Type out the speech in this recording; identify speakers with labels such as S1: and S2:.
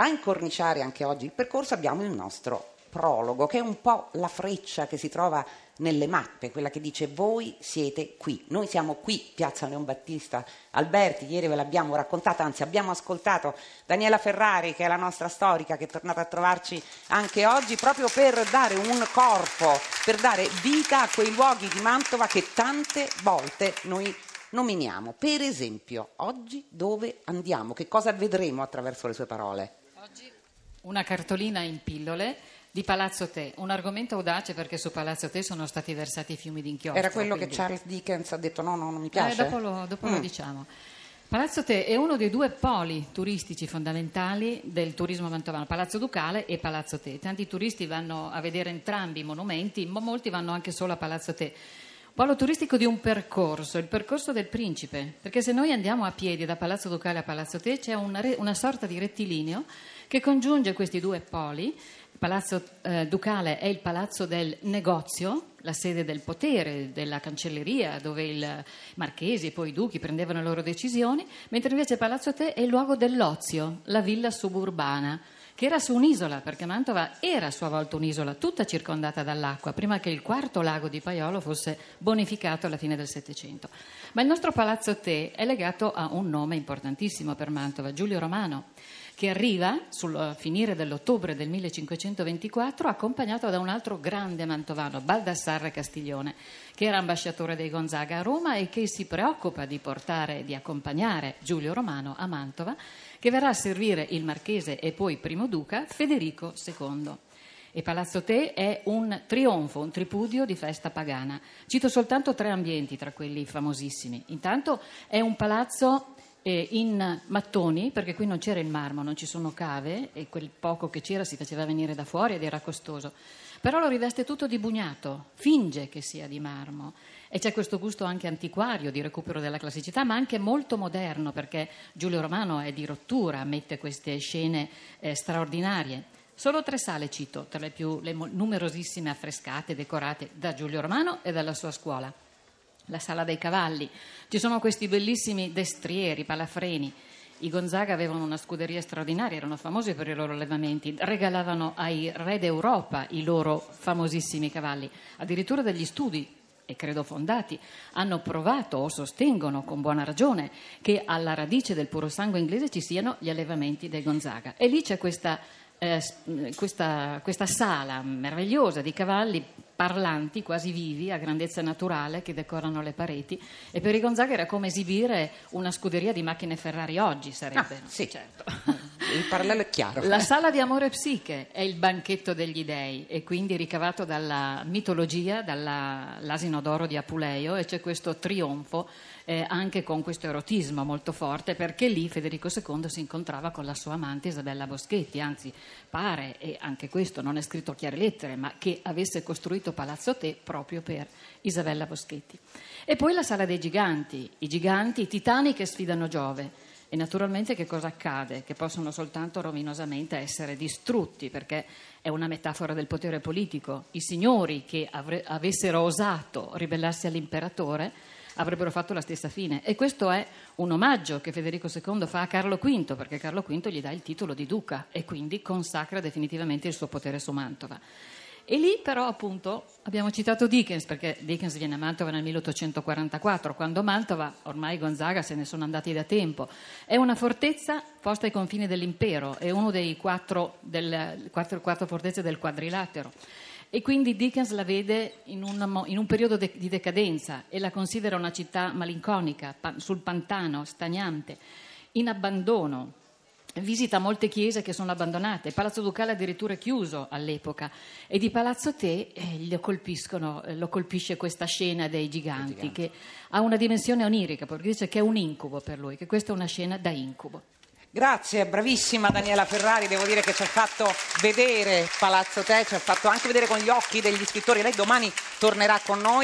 S1: A incorniciare anche oggi il percorso abbiamo il nostro prologo, che è un po' la freccia che si trova nelle mappe, quella che dice voi siete qui, noi siamo qui, Piazza Leon Battista Alberti, ieri ve l'abbiamo raccontata, anzi abbiamo ascoltato Daniela Ferrari che è la nostra storica che è tornata a trovarci anche oggi proprio per dare un corpo, per dare vita a quei luoghi di Mantova che tante volte noi nominiamo. Per esempio, oggi dove andiamo? Che cosa vedremo attraverso le sue parole?
S2: Oggi una cartolina in pillole di Palazzo Te, un argomento audace perché su Palazzo Te sono stati versati fiumi di inchiostro.
S1: Era quello
S2: quindi...
S1: che Charles Dickens ha detto no, no, non mi
S2: Eh,
S1: piace.
S2: dopo lo, dopo
S1: Mm.
S2: lo diciamo. Palazzo Te è uno dei due poli turistici fondamentali del turismo mantovano, Palazzo Ducale e Palazzo Te. Tanti turisti vanno a vedere entrambi i monumenti, ma molti vanno anche solo a Palazzo Te. Polo turistico di un percorso, il percorso del principe, perché se noi andiamo a piedi da Palazzo Ducale a Palazzo Te c'è una, re- una sorta di rettilineo che congiunge questi due poli. Palazzo eh, Ducale è il palazzo del negozio, la sede del potere, della cancelleria, dove i marchesi e poi i duchi prendevano le loro decisioni, mentre invece Palazzo Te è il luogo dell'ozio, la villa suburbana che era su un'isola, perché Mantova era a sua volta un'isola tutta circondata dall'acqua, prima che il quarto lago di Paiolo fosse bonificato alla fine del Settecento. Ma il nostro Palazzo Te è legato a un nome importantissimo per Mantova, Giulio Romano, che arriva sul finire dell'ottobre del 1524 accompagnato da un altro grande mantovano, Baldassarre Castiglione, che era ambasciatore dei Gonzaga a Roma e che si preoccupa di portare, di accompagnare Giulio Romano a Mantova, che verrà a servire il marchese e poi primo duca Federico II. E Palazzo Te è un trionfo, un tripudio di festa pagana. Cito soltanto tre ambienti tra quelli famosissimi. Intanto è un palazzo eh, in mattoni, perché qui non c'era il marmo, non ci sono cave e quel poco che c'era si faceva venire da fuori ed era costoso. Però lo riveste tutto di bugnato, finge che sia di marmo. E c'è questo gusto anche antiquario di recupero della classicità, ma anche molto moderno, perché Giulio Romano è di rottura, mette queste scene eh, straordinarie. Solo tre sale cito, tra le più le numerosissime affrescate, decorate da Giulio Romano e dalla sua scuola. La sala dei cavalli. Ci sono questi bellissimi destrieri, palafreni. I Gonzaga avevano una scuderia straordinaria, erano famosi per i loro allevamenti, regalavano ai re d'Europa i loro famosissimi cavalli, addirittura degli studi e credo fondati, hanno provato o sostengono con buona ragione che alla radice del puro sangue inglese ci siano gli allevamenti dei Gonzaga. E lì c'è questa, eh, questa, questa sala meravigliosa di cavalli parlanti, quasi vivi, a grandezza naturale, che decorano le pareti. E per i Gonzaga era come esibire una scuderia di macchine Ferrari oggi, sarebbe.
S1: Ah,
S2: no?
S1: sì.
S2: certo.
S1: Il parallelo è chiaro.
S2: La sala di amore psiche è il banchetto degli dei e quindi ricavato dalla mitologia, dall'asino d'oro di Apuleio e c'è questo trionfo eh, anche con questo erotismo molto forte perché lì Federico II si incontrava con la sua amante Isabella Boschetti, anzi pare, e anche questo non è scritto a chiare lettere, ma che avesse costruito Palazzo Te proprio per Isabella Boschetti. E poi la sala dei giganti, i giganti, i titani che sfidano Giove. E naturalmente che cosa accade? Che possono soltanto rovinosamente essere distrutti, perché è una metafora del potere politico. I signori che avre- avessero osato ribellarsi all'imperatore avrebbero fatto la stessa fine. E questo è un omaggio che Federico II fa a Carlo V, perché Carlo V gli dà il titolo di duca e quindi consacra definitivamente il suo potere su Mantova. E lì però appunto abbiamo citato Dickens, perché Dickens viene a Mantova nel 1844, quando Mantova, ormai Gonzaga se ne sono andati da tempo, è una fortezza posta ai confini dell'impero, è uno dei quattro, quattro, quattro fortezze del quadrilatero. E quindi Dickens la vede in un, in un periodo de- di decadenza e la considera una città malinconica, pa- sul pantano, stagnante, in abbandono. Visita molte chiese che sono abbandonate, Palazzo Ducale addirittura è chiuso all'epoca e di Palazzo Te eh, lo, eh, lo colpisce questa scena dei giganti,
S1: giganti.
S2: che ha una dimensione onirica, perché dice che è un incubo per lui, che questa è una scena da incubo.
S1: Grazie, bravissima Daniela Ferrari, devo dire che ci ha fatto vedere Palazzo Te, ci ha fatto anche vedere con gli occhi degli scrittori. Lei domani tornerà con noi.